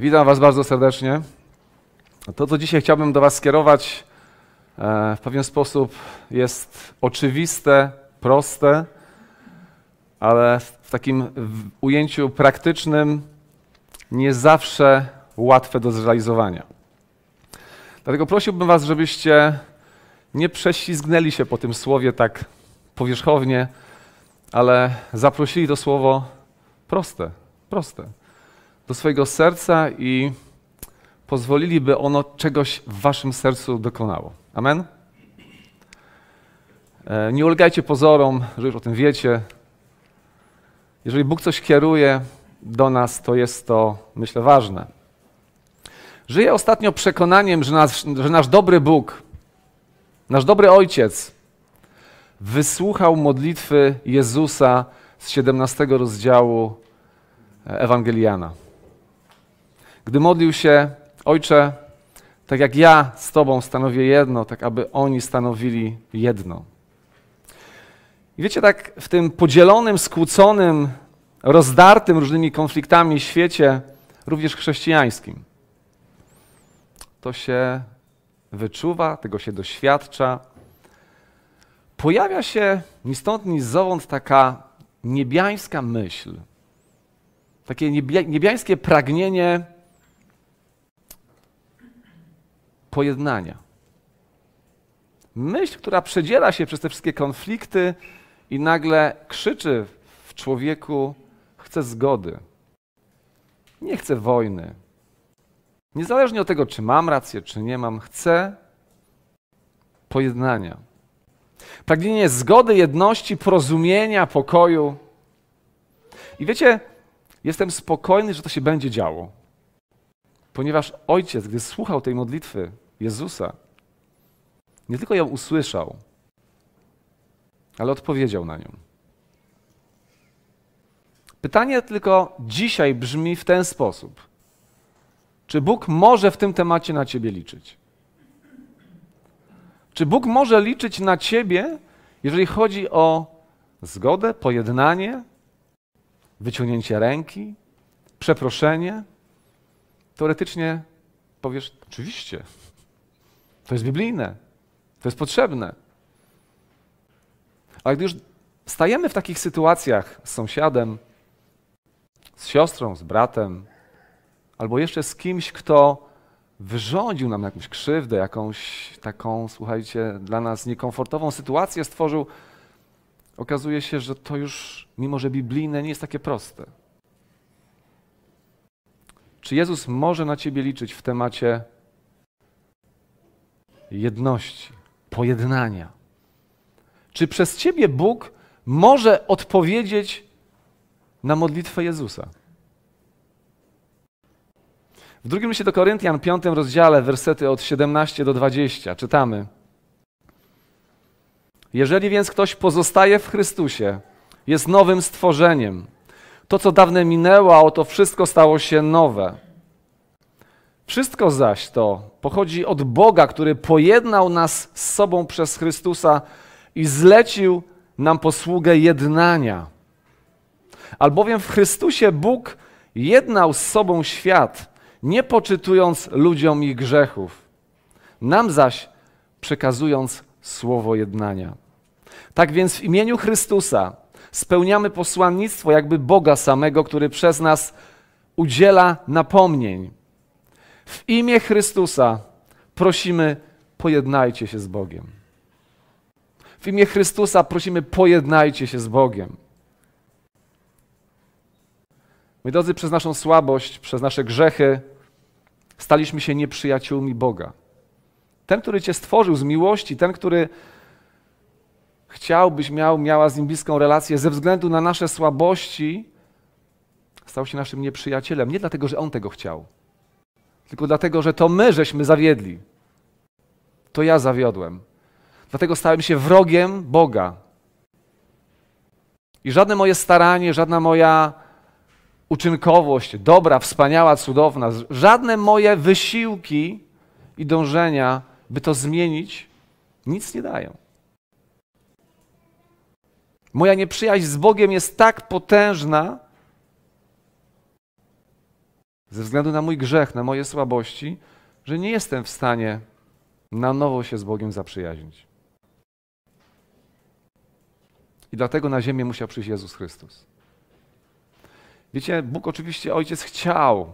Witam Was bardzo serdecznie. To, co dzisiaj chciałbym do Was skierować, e, w pewien sposób jest oczywiste, proste, ale w takim ujęciu praktycznym nie zawsze łatwe do zrealizowania. Dlatego prosiłbym Was, żebyście nie prześlizgnęli się po tym słowie tak powierzchownie, ale zaprosili to słowo proste, proste do swojego serca i pozwolili, by ono czegoś w waszym sercu dokonało. Amen? E, nie ulegajcie pozorom, że już o tym wiecie. Jeżeli Bóg coś kieruje do nas, to jest to, myślę, ważne. Żyję ostatnio przekonaniem, że nasz, że nasz dobry Bóg, nasz dobry Ojciec wysłuchał modlitwy Jezusa z 17 rozdziału Ewangeliana gdy modlił się, Ojcze, tak jak ja z Tobą stanowię jedno, tak aby oni stanowili jedno. I wiecie, tak w tym podzielonym, skłóconym, rozdartym różnymi konfliktami świecie, również chrześcijańskim, to się wyczuwa, tego się doświadcza. Pojawia się ni stąd, ni zowąd taka niebiańska myśl, takie niebiańskie pragnienie pojednania. Myśl, która przedziela się przez te wszystkie konflikty i nagle krzyczy w człowieku: Chcę zgody. Nie chcę wojny. Niezależnie od tego, czy mam rację, czy nie mam, chcę pojednania. Pragnienie zgody, jedności, porozumienia, pokoju. I wiecie, jestem spokojny, że to się będzie działo. Ponieważ ojciec, gdy słuchał tej modlitwy Jezusa, nie tylko ją usłyszał, ale odpowiedział na nią. Pytanie tylko dzisiaj brzmi w ten sposób: czy Bóg może w tym temacie na ciebie liczyć? Czy Bóg może liczyć na ciebie, jeżeli chodzi o zgodę, pojednanie, wyciągnięcie ręki, przeproszenie? teoretycznie powiesz, oczywiście, to jest biblijne, to jest potrzebne. Ale gdy już stajemy w takich sytuacjach z sąsiadem, z siostrą, z bratem, albo jeszcze z kimś, kto wyrządził nam jakąś krzywdę, jakąś taką, słuchajcie, dla nas niekomfortową sytuację stworzył, okazuje się, że to już, mimo że biblijne, nie jest takie proste. Czy Jezus może na ciebie liczyć w temacie jedności, pojednania? Czy przez ciebie Bóg może odpowiedzieć na modlitwę Jezusa? W drugim liście do Koryntian, piątym rozdziale, wersety od 17 do 20, czytamy. Jeżeli więc ktoś pozostaje w Chrystusie, jest nowym stworzeniem – to, co dawne minęło, a oto wszystko stało się nowe. Wszystko zaś to pochodzi od Boga, który pojednał nas z sobą przez Chrystusa i zlecił nam posługę jednania. Albowiem w Chrystusie Bóg jednał z sobą świat, nie poczytując ludziom ich grzechów, nam zaś przekazując słowo jednania. Tak więc w imieniu Chrystusa spełniamy posłannictwo jakby Boga samego, który przez nas udziela napomnień. W imię Chrystusa prosimy, pojednajcie się z Bogiem. W imię Chrystusa prosimy, pojednajcie się z Bogiem. My drodzy, przez naszą słabość, przez nasze grzechy staliśmy się nieprzyjaciółmi Boga. Ten, który Cię stworzył z miłości, ten, który chciałbyś miał, miała z nim bliską relację, ze względu na nasze słabości, stał się naszym nieprzyjacielem. Nie dlatego, że on tego chciał, tylko dlatego, że to my żeśmy zawiedli. To ja zawiodłem. Dlatego stałem się wrogiem Boga. I żadne moje staranie, żadna moja uczynkowość, dobra, wspaniała, cudowna, żadne moje wysiłki i dążenia, by to zmienić, nic nie dają. Moja nieprzyjaźń z Bogiem jest tak potężna, ze względu na mój grzech, na moje słabości, że nie jestem w stanie na nowo się z Bogiem zaprzyjaźnić. I dlatego na ziemię musiał przyjść Jezus Chrystus. Wiecie, Bóg oczywiście, Ojciec chciał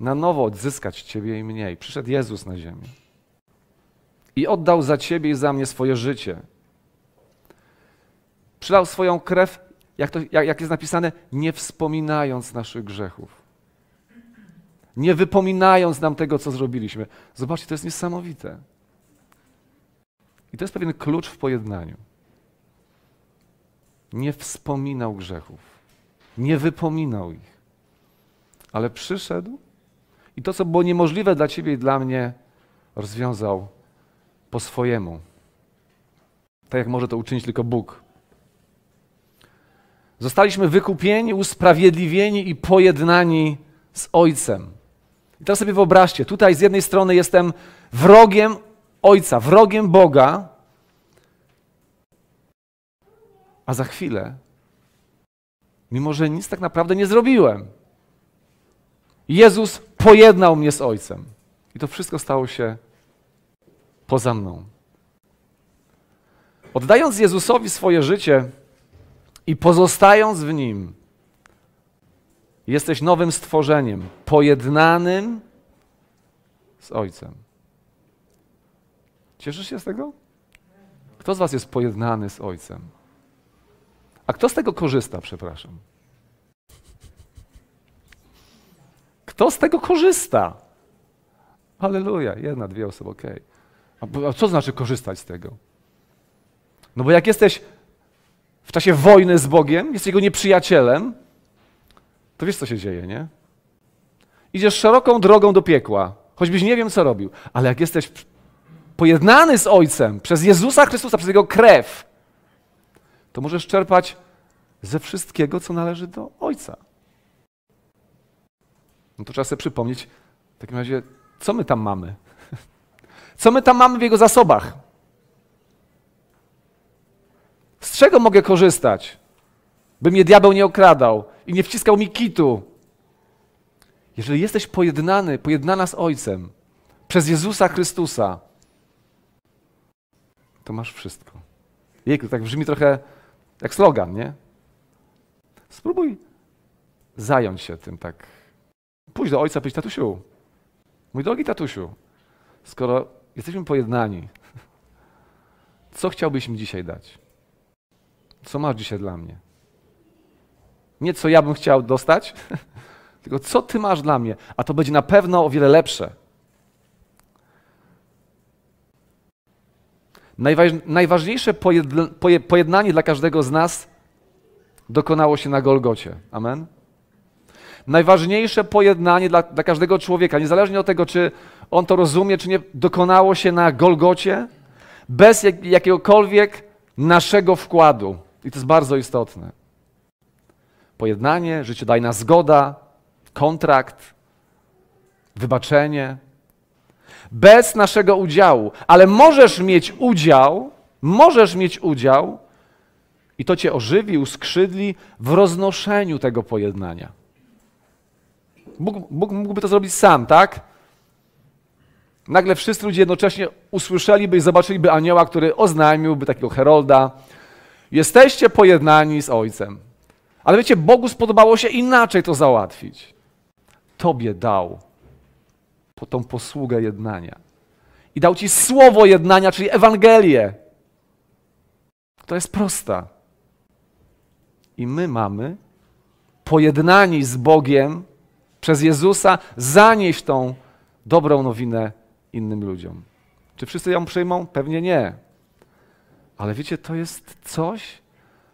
na nowo odzyskać Ciebie i mnie. I przyszedł Jezus na ziemię. I oddał za Ciebie i za mnie swoje życie. Przylał swoją krew, jak, to, jak, jak jest napisane, nie wspominając naszych grzechów. Nie wypominając nam tego, co zrobiliśmy. Zobaczcie, to jest niesamowite. I to jest pewien klucz w pojednaniu. Nie wspominał grzechów. Nie wypominał ich. Ale przyszedł i to, co było niemożliwe dla ciebie i dla mnie, rozwiązał po swojemu. Tak jak może to uczynić tylko Bóg. Zostaliśmy wykupieni, usprawiedliwieni i pojednani z Ojcem. I teraz sobie wyobraźcie, tutaj z jednej strony jestem wrogiem Ojca, wrogiem Boga, a za chwilę, mimo że nic tak naprawdę nie zrobiłem, Jezus pojednał mnie z Ojcem. I to wszystko stało się poza mną. Oddając Jezusowi swoje życie i pozostając w Nim, jesteś nowym stworzeniem, pojednanym z Ojcem. Cieszysz się z tego? Kto z Was jest pojednany z Ojcem? A kto z tego korzysta, przepraszam? Kto z tego korzysta? Halleluja, jedna, dwie osoby, okej. Okay. A co znaczy korzystać z tego? No bo jak jesteś w czasie wojny z Bogiem, jesteś Jego nieprzyjacielem, to wiesz, co się dzieje, nie? Idziesz szeroką drogą do piekła, choćbyś nie wiem, co robił, ale jak jesteś pojednany z Ojcem przez Jezusa Chrystusa, przez Jego krew, to możesz czerpać ze wszystkiego, co należy do Ojca. No to trzeba sobie przypomnieć w takim razie, co my tam mamy? Co my tam mamy w Jego zasobach? Z czego mogę korzystać, by mnie diabeł nie okradał i nie wciskał mi kitu? Jeżeli jesteś pojednany, pojednana z Ojcem przez Jezusa Chrystusa, to masz wszystko. Jejku, tak brzmi trochę jak slogan, nie? Spróbuj zająć się tym tak. Pójdź do ojca, pójdź tatusiu. Mój drogi tatusiu, skoro jesteśmy pojednani, co chciałbyś mi dzisiaj dać? Co masz dzisiaj dla mnie? Nie co ja bym chciał dostać, tylko co ty masz dla mnie, a to będzie na pewno o wiele lepsze. Najważniejsze pojednanie dla każdego z nas dokonało się na Golgocie. Amen? Najważniejsze pojednanie dla, dla każdego człowieka, niezależnie od tego, czy on to rozumie, czy nie, dokonało się na Golgocie bez jak, jakiegokolwiek naszego wkładu. I to jest bardzo istotne. Pojednanie, życiodajna zgoda, kontrakt, wybaczenie. Bez naszego udziału, ale możesz mieć udział, możesz mieć udział i to cię ożywi, uskrzydli w roznoszeniu tego pojednania. Bóg, Bóg mógłby to zrobić sam, tak? Nagle wszyscy ludzie jednocześnie usłyszeliby i zobaczyliby anioła, który oznajmiłby takiego herolda. Jesteście pojednani z Ojcem. Ale wiecie, Bogu spodobało się inaczej to załatwić. Tobie dał po tą posługę jednania. I dał ci słowo jednania, czyli Ewangelię. To jest prosta. I my mamy, pojednani z Bogiem przez Jezusa, zanieść tą dobrą nowinę innym ludziom. Czy wszyscy ją przyjmą? Pewnie nie. Ale wiecie, to jest coś,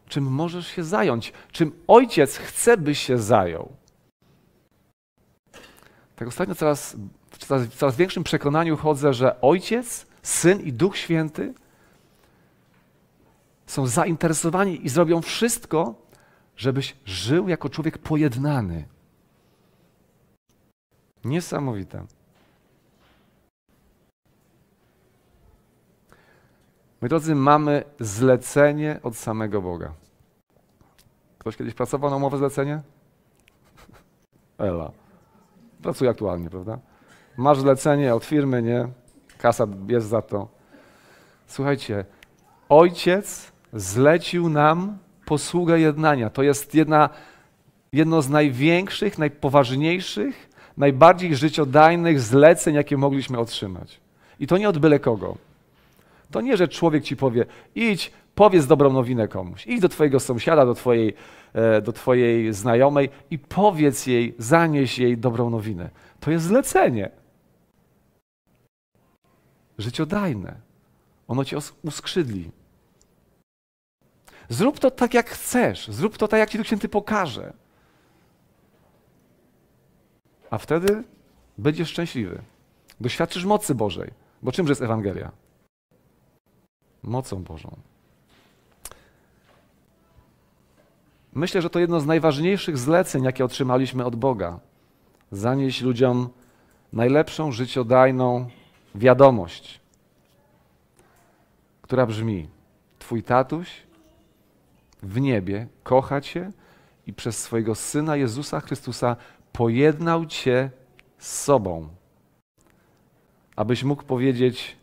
czym możesz się zająć, czym ojciec chce, byś się zajął. Tak ostatnio coraz, w coraz, coraz większym przekonaniu chodzę, że ojciec, syn i duch święty są zainteresowani i zrobią wszystko, żebyś żył jako człowiek pojednany. Niesamowite. Moi drodzy, mamy zlecenie od samego Boga. Ktoś kiedyś pracował na umowę zlecenie? Ela. Pracuję aktualnie, prawda? Masz zlecenie od firmy, nie? Kasa jest za to. Słuchajcie, ojciec zlecił nam posługę jednania. To jest jedna, jedno z największych, najpoważniejszych, najbardziej życiodajnych zleceń, jakie mogliśmy otrzymać. I to nie od byle kogo. To nie, że człowiek ci powie, idź, powiedz dobrą nowinę komuś. Idź do twojego sąsiada, do twojej, e, do twojej znajomej i powiedz jej, zanieś jej dobrą nowinę. To jest zlecenie. Życiodajne. Ono cię uskrzydli. Zrób to tak, jak chcesz. Zrób to tak, jak ci Duch Święty pokaże. A wtedy będziesz szczęśliwy. Doświadczysz mocy Bożej. Bo czymże jest Ewangelia? Mocą Bożą. Myślę, że to jedno z najważniejszych zleceń, jakie otrzymaliśmy od Boga. Zanieść ludziom najlepszą, życiodajną wiadomość, która brzmi: Twój tatuś w niebie kocha Cię i przez swojego Syna Jezusa Chrystusa pojednał Cię z sobą, abyś mógł powiedzieć: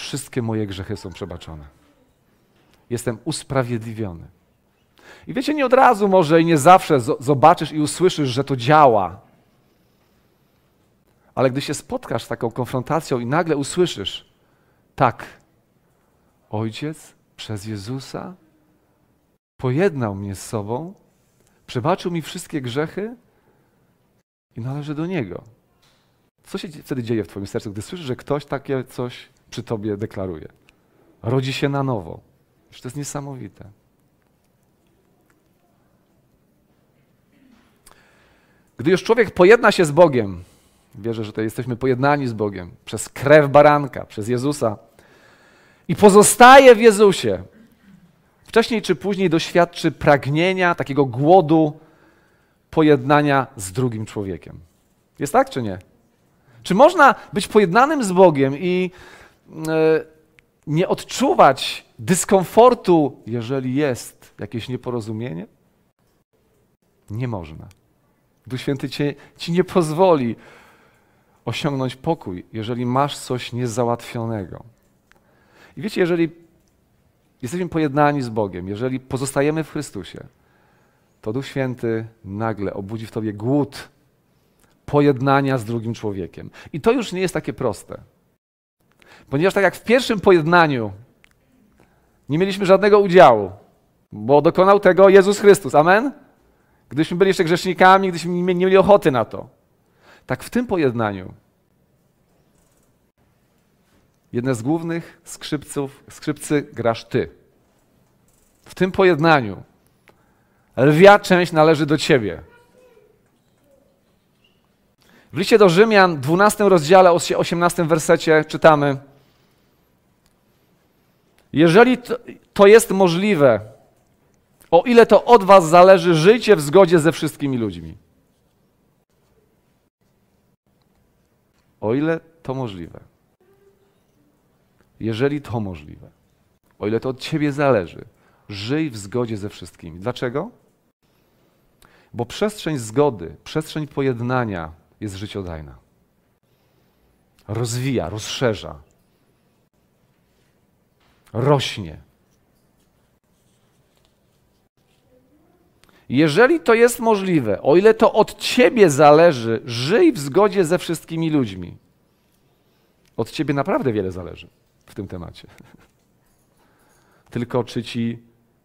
Wszystkie moje grzechy są przebaczone. Jestem usprawiedliwiony. I wiecie, nie od razu może i nie zawsze zobaczysz i usłyszysz, że to działa. Ale gdy się spotkasz z taką konfrontacją i nagle usłyszysz, tak, Ojciec przez Jezusa pojednał mnie z sobą, przebaczył mi wszystkie grzechy i należy do Niego. Co się wtedy dzieje w Twoim sercu, gdy słyszysz, że ktoś takie coś przy Tobie deklaruje? Rodzi się na nowo. To jest niesamowite. Gdy już człowiek pojedna się z Bogiem, wierzę, że to jesteśmy pojednani z Bogiem przez krew baranka, przez Jezusa i pozostaje w Jezusie, wcześniej czy później doświadczy pragnienia, takiego głodu pojednania z drugim człowiekiem. Jest tak czy nie? Czy można być pojednanym z Bogiem i nie odczuwać dyskomfortu, jeżeli jest jakieś nieporozumienie? Nie można. Duch Święty ci nie pozwoli osiągnąć pokój, jeżeli masz coś niezałatwionego. I wiecie, jeżeli jesteśmy pojednani z Bogiem, jeżeli pozostajemy w Chrystusie, to Duch Święty nagle obudzi w tobie głód pojednania z drugim człowiekiem. I to już nie jest takie proste. Ponieważ tak jak w pierwszym pojednaniu nie mieliśmy żadnego udziału, bo dokonał tego Jezus Chrystus. Amen? Gdyśmy byli jeszcze grzesznikami, gdyśmy nie mieli ochoty na to. Tak w tym pojednaniu jedne z głównych skrzypców, skrzypcy grasz ty. W tym pojednaniu lwia część należy do ciebie. W liście do Rzymian, 12 rozdziale, 18 wersecie czytamy: Jeżeli to, jest możliwe, o ile to od was zależy, żyjcie w zgodzie ze wszystkimi ludźmi. O ile to możliwe jeżeli to możliwe, o ile to od ciebie zależy, żyj w zgodzie ze wszystkimi. Dlaczego? Bo przestrzeń zgody, przestrzeń pojednania jest życiodajna. Rozwija, rozszerza, rośnie. Jeżeli to jest możliwe, o ile to od ciebie zależy, żyj w zgodzie ze wszystkimi ludźmi. Od ciebie naprawdę wiele zależy w tym temacie. Tylko czy ci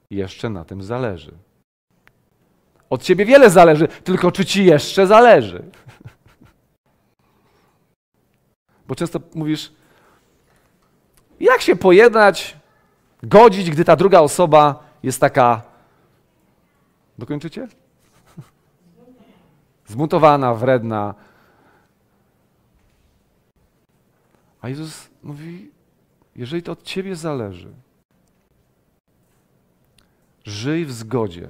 jeszcze na tym zależy? Od ciebie wiele zależy, tylko czy ci jeszcze zależy? Bo często mówisz, jak się pojednać, godzić, gdy ta druga osoba jest taka. Dokończycie? Zmutowana, wredna. A Jezus mówi: jeżeli to od Ciebie zależy, żyj w zgodzie.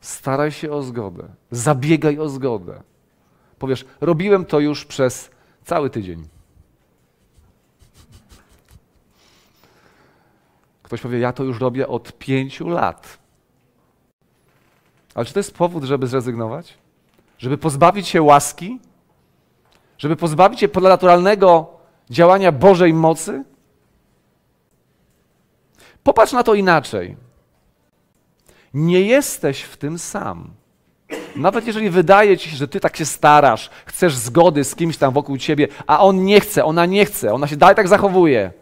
Staraj się o zgodę. Zabiegaj o zgodę. Powiesz, robiłem to już przez cały tydzień. Ktoś powie, ja to już robię od pięciu lat. Ale czy to jest powód, żeby zrezygnować? Żeby pozbawić się łaski? Żeby pozbawić się ponadnaturalnego działania Bożej mocy? Popatrz na to inaczej. Nie jesteś w tym sam. Nawet jeżeli wydaje ci się, że ty tak się starasz, chcesz zgody z kimś tam wokół ciebie, a on nie chce, ona nie chce, ona się dalej tak zachowuje,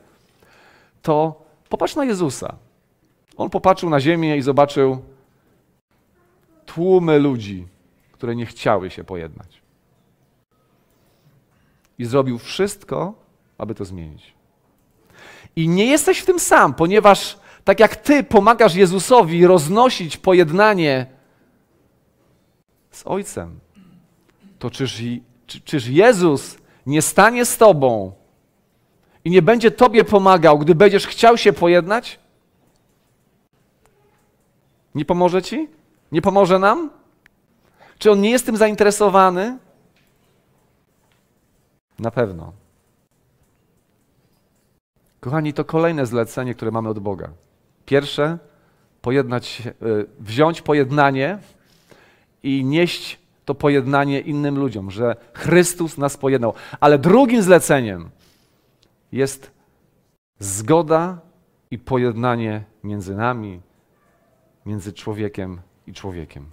to popatrz na Jezusa. On popatrzył na ziemię i zobaczył tłumy ludzi, które nie chciały się pojednać. I zrobił wszystko, aby to zmienić. I nie jesteś w tym sam, ponieważ tak jak ty pomagasz Jezusowi roznosić pojednanie z Ojcem, to czyż, czy, czyż Jezus nie stanie z tobą i nie będzie tobie pomagał, gdy będziesz chciał się pojednać? Nie pomoże ci? Nie pomoże nam? Czy on nie jest tym zainteresowany? Na pewno. Kochani, to kolejne zlecenie, które mamy od Boga. Pierwsze, pojednać, e, wziąć pojednanie i nieść to pojednanie innym ludziom, że Chrystus nas pojednał. Ale drugim zleceniem jest zgoda i pojednanie między nami, między człowiekiem i człowiekiem.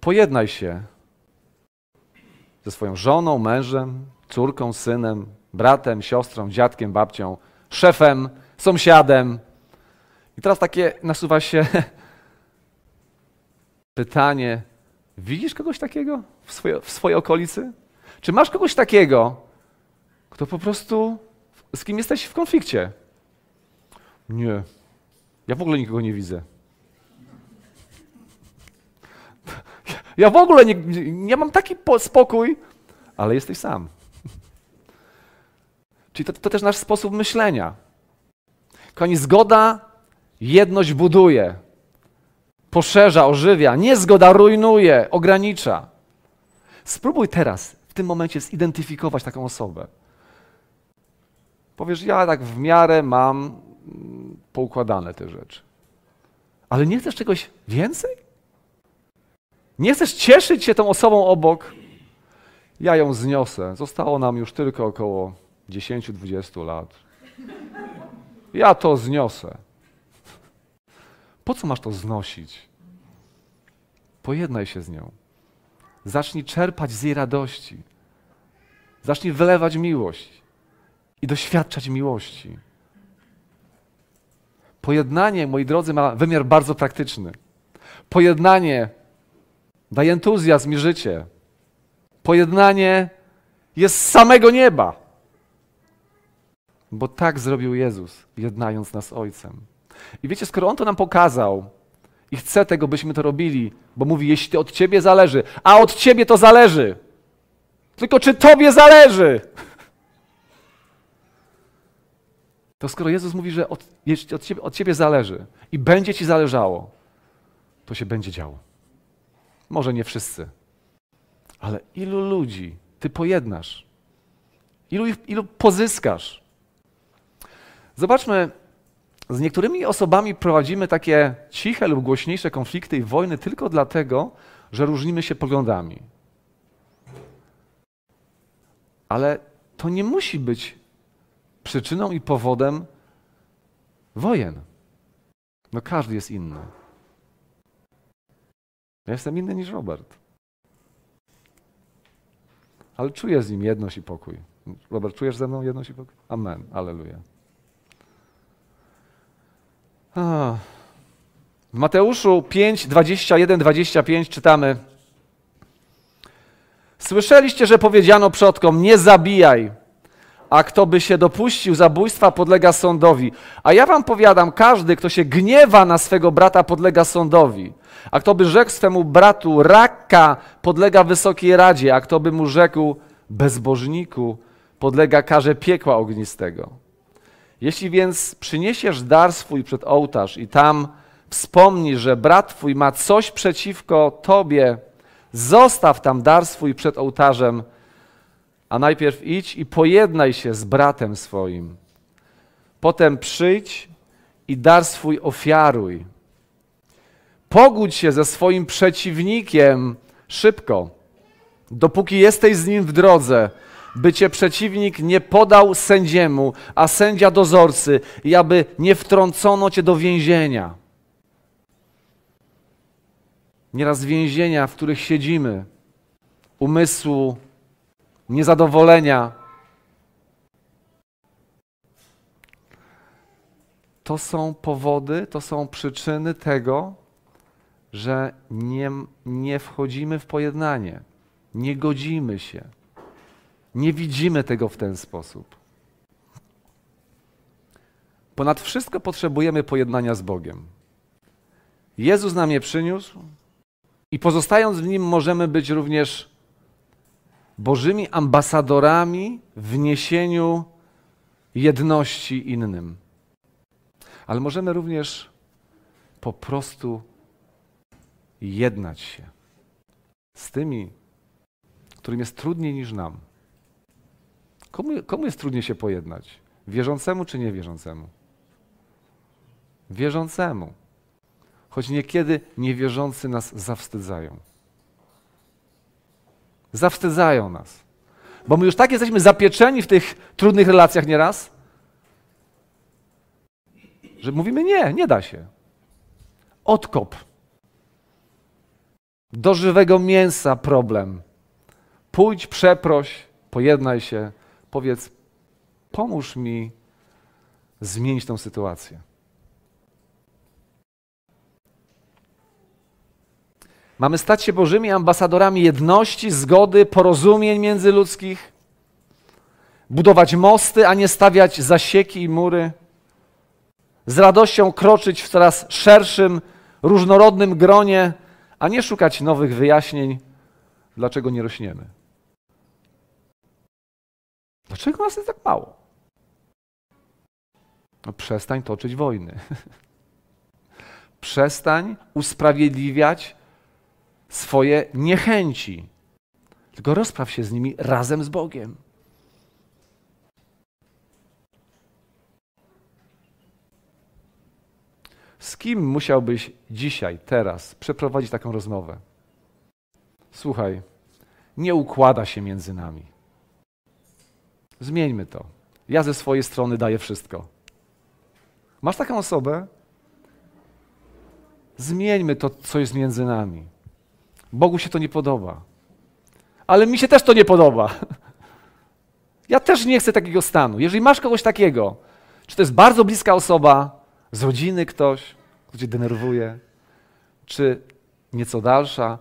Pojednaj się ze swoją żoną, mężem, córką, synem, bratem, siostrą, dziadkiem, babcią, szefem, sąsiadem. I teraz takie nasuwa się pytanie: widzisz kogoś takiego w, swoje, w swojej okolicy? Czy masz kogoś takiego, kto po prostu z kim jesteś w konflikcie? Nie, ja w ogóle nikogo nie widzę. Ja w ogóle nie, nie mam taki spokój, ale jesteś sam. Czyli to, to też nasz sposób myślenia. Kochani, zgoda jedność buduje, poszerza, ożywia. Niezgoda rujnuje, ogranicza. Spróbuj teraz, w tym momencie, zidentyfikować taką osobę. Powiesz, ja tak w miarę mam poukładane te rzeczy. Ale nie chcesz czegoś więcej? Nie chcesz cieszyć się tą osobą obok? Ja ją zniosę. Zostało nam już tylko około 10-20 lat. Ja to zniosę. Po co masz to znosić? Pojednaj się z nią. Zacznij czerpać z jej radości. Zacznij wylewać miłość i doświadczać miłości. Pojednanie, moi drodzy, ma wymiar bardzo praktyczny. Pojednanie daje entuzjazm i życie. Pojednanie jest z samego nieba. Bo tak zrobił Jezus, jednając nas Ojcem. I wiecie, skoro On to nam pokazał i chce tego, byśmy to robili, bo mówi, jeśli od Ciebie zależy, a od Ciebie to zależy. Tylko czy Tobie zależy? To skoro Jezus mówi, że od, jeśli od ciebie, od ciebie zależy i będzie Ci zależało, to się będzie działo. Może nie wszyscy, ale ilu ludzi Ty pojednasz? Ilu, ilu pozyskasz? Zobaczmy, z niektórymi osobami prowadzimy takie ciche lub głośniejsze konflikty i wojny tylko dlatego, że różnimy się poglądami. Ale to nie musi być przyczyną i powodem wojen. No każdy jest inny. Ja jestem inny niż Robert. Ale czuję z nim jedność i pokój. Robert, czujesz ze mną jedność i pokój? Amen. Aleluja. W Mateuszu 5, 21, 25 czytamy Słyszeliście, że powiedziano przodkom, nie zabijaj, a kto by się dopuścił zabójstwa, podlega sądowi. A ja wam powiadam, każdy, kto się gniewa na swego brata, podlega sądowi. A kto by rzekł swemu bratu raka, podlega wysokiej radzie, a kto by mu rzekł bezbożniku, podlega karze piekła ognistego. Jeśli więc przyniesiesz dar swój przed ołtarz i tam wspomnisz, że brat twój ma coś przeciwko tobie, zostaw tam dar swój przed ołtarzem, a najpierw idź i pojednaj się z bratem swoim. Potem przyjdź i dar swój ofiaruj. Pogódź się ze swoim przeciwnikiem szybko, dopóki jesteś z nim w drodze, by cię przeciwnik nie podał sędziemu, a sędzia dozorcy, i aby nie wtrącono cię do więzienia. Nieraz więzienia, w których siedzimy, umysłu, niezadowolenia. To są powody, to są przyczyny tego, że nie, nie wchodzimy w pojednanie, nie godzimy się, nie widzimy tego w ten sposób. Ponad wszystko potrzebujemy pojednania z Bogiem. Jezus nam je przyniósł i pozostając w Nim możemy być również Bożymi ambasadorami w niesieniu jedności innym. Ale możemy również po prostu jednać się z tymi, którym jest trudniej niż nam. Komu, komu jest trudniej się pojednać? Wierzącemu czy niewierzącemu? Wierzącemu. Choć niekiedy niewierzący nas zawstydzają. Zawstydzają nas. Bo my już tak jesteśmy zapieczeni w tych trudnych relacjach nieraz, że mówimy nie, nie da się. Odkop. Do żywego mięsa problem. Pójdź, przeproś, pojednaj się, powiedz, pomóż mi zmienić tą sytuację. Mamy stać się Bożymi ambasadorami jedności, zgody, porozumień międzyludzkich, budować mosty, a nie stawiać zasieki i mury, z radością kroczyć w coraz szerszym, różnorodnym gronie, a nie szukać nowych wyjaśnień, dlaczego nie rośniemy. Dlaczego nas jest tak mało? No przestań toczyć wojny. przestań usprawiedliwiać swoje niechęci, tylko rozpraw się z nimi razem z Bogiem. Z kim musiałbyś dzisiaj, teraz przeprowadzić taką rozmowę? Słuchaj, nie układa się między nami. Zmieńmy to. Ja ze swojej strony daję wszystko. Masz taką osobę? Zmieńmy to, co jest między nami. Bogu się to nie podoba. Ale mi się też to nie podoba. Ja też nie chcę takiego stanu. Jeżeli masz kogoś takiego, czy to jest bardzo bliska osoba, z rodziny ktoś, kto cię denerwuje, czy nieco dalsza,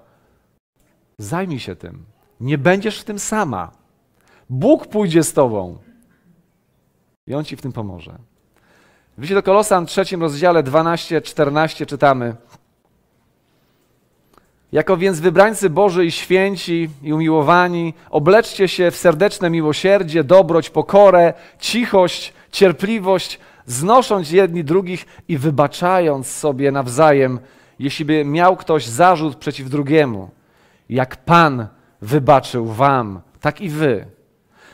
zajmij się tym. Nie będziesz w tym sama. Bóg pójdzie z tobą i On ci w tym pomoże. W liście do Kolosan, trzecim rozdziale 12-14 czytamy jako więc wybrańcy Boży i święci i umiłowani, obleczcie się w serdeczne miłosierdzie, dobroć, pokorę, cichość, cierpliwość, znosząc jedni drugich i wybaczając sobie nawzajem, jeśli by miał ktoś zarzut przeciw drugiemu. Jak Pan wybaczył wam, tak i wy.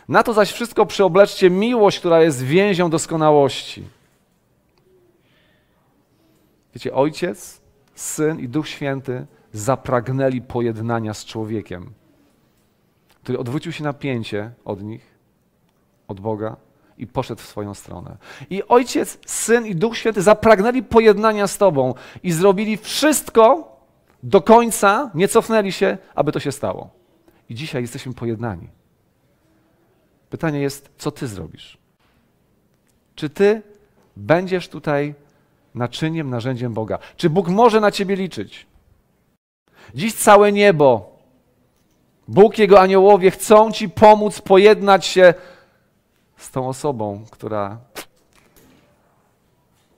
Na to zaś wszystko przyobleczcie miłość, która jest więzią doskonałości. Wiecie, Ojciec, Syn i Duch Święty zapragnęli pojednania z człowiekiem, który odwrócił się napięcie od nich, od Boga i poszedł w swoją stronę. I Ojciec, Syn i Duch Święty zapragnęli pojednania z Tobą i zrobili wszystko do końca, nie cofnęli się, aby to się stało. I dzisiaj jesteśmy pojednani. Pytanie jest, co Ty zrobisz? Czy Ty będziesz tutaj naczyniem, narzędziem Boga? Czy Bóg może na Ciebie liczyć? Dziś całe niebo, Bóg, Jego aniołowie chcą Ci pomóc pojednać się z tą osobą, która,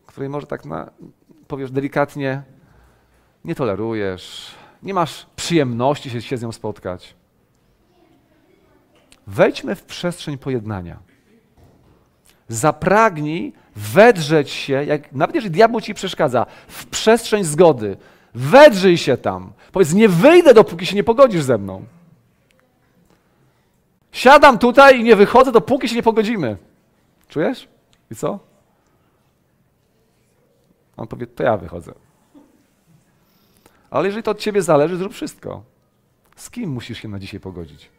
której może tak na, powiesz delikatnie, nie tolerujesz, nie masz przyjemności się, się z nią spotkać. Wejdźmy w przestrzeń pojednania. Zapragnij wedrzeć się, jak, nawet jeżeli diabeł ci przeszkadza, w przestrzeń zgody, Wedrzyj się tam. Powiedz, nie wyjdę, dopóki się nie pogodzisz ze mną. Siadam tutaj i nie wychodzę, dopóki się nie pogodzimy. Czujesz? I co? On powie, to ja wychodzę. Ale jeżeli to od ciebie zależy, zrób wszystko. Z kim musisz się na dzisiaj pogodzić?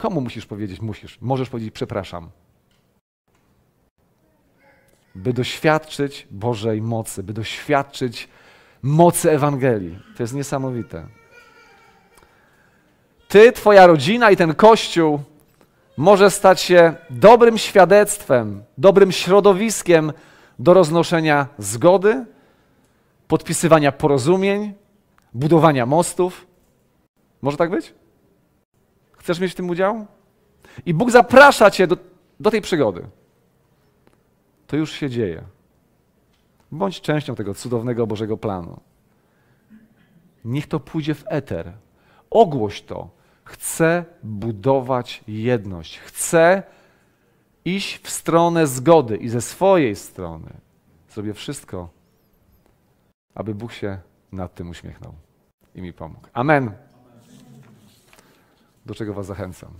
Komu musisz powiedzieć musisz? Możesz powiedzieć przepraszam. By doświadczyć Bożej mocy, by doświadczyć mocy Ewangelii. To jest niesamowite. Ty, Twoja rodzina i ten Kościół może stać się dobrym świadectwem, dobrym środowiskiem do roznoszenia zgody, podpisywania porozumień, budowania mostów. Może tak być? Chcesz mieć w tym udział? I Bóg zaprasza Cię do, do tej przygody. To już się dzieje. Bądź częścią tego cudownego Bożego planu. Niech to pójdzie w eter. Ogłoś to. Chcę budować jedność. Chcę iść w stronę zgody i ze swojej strony zrobię wszystko, aby Bóg się nad tym uśmiechnął i mi pomógł. Amen. Do czego Was zachęcam.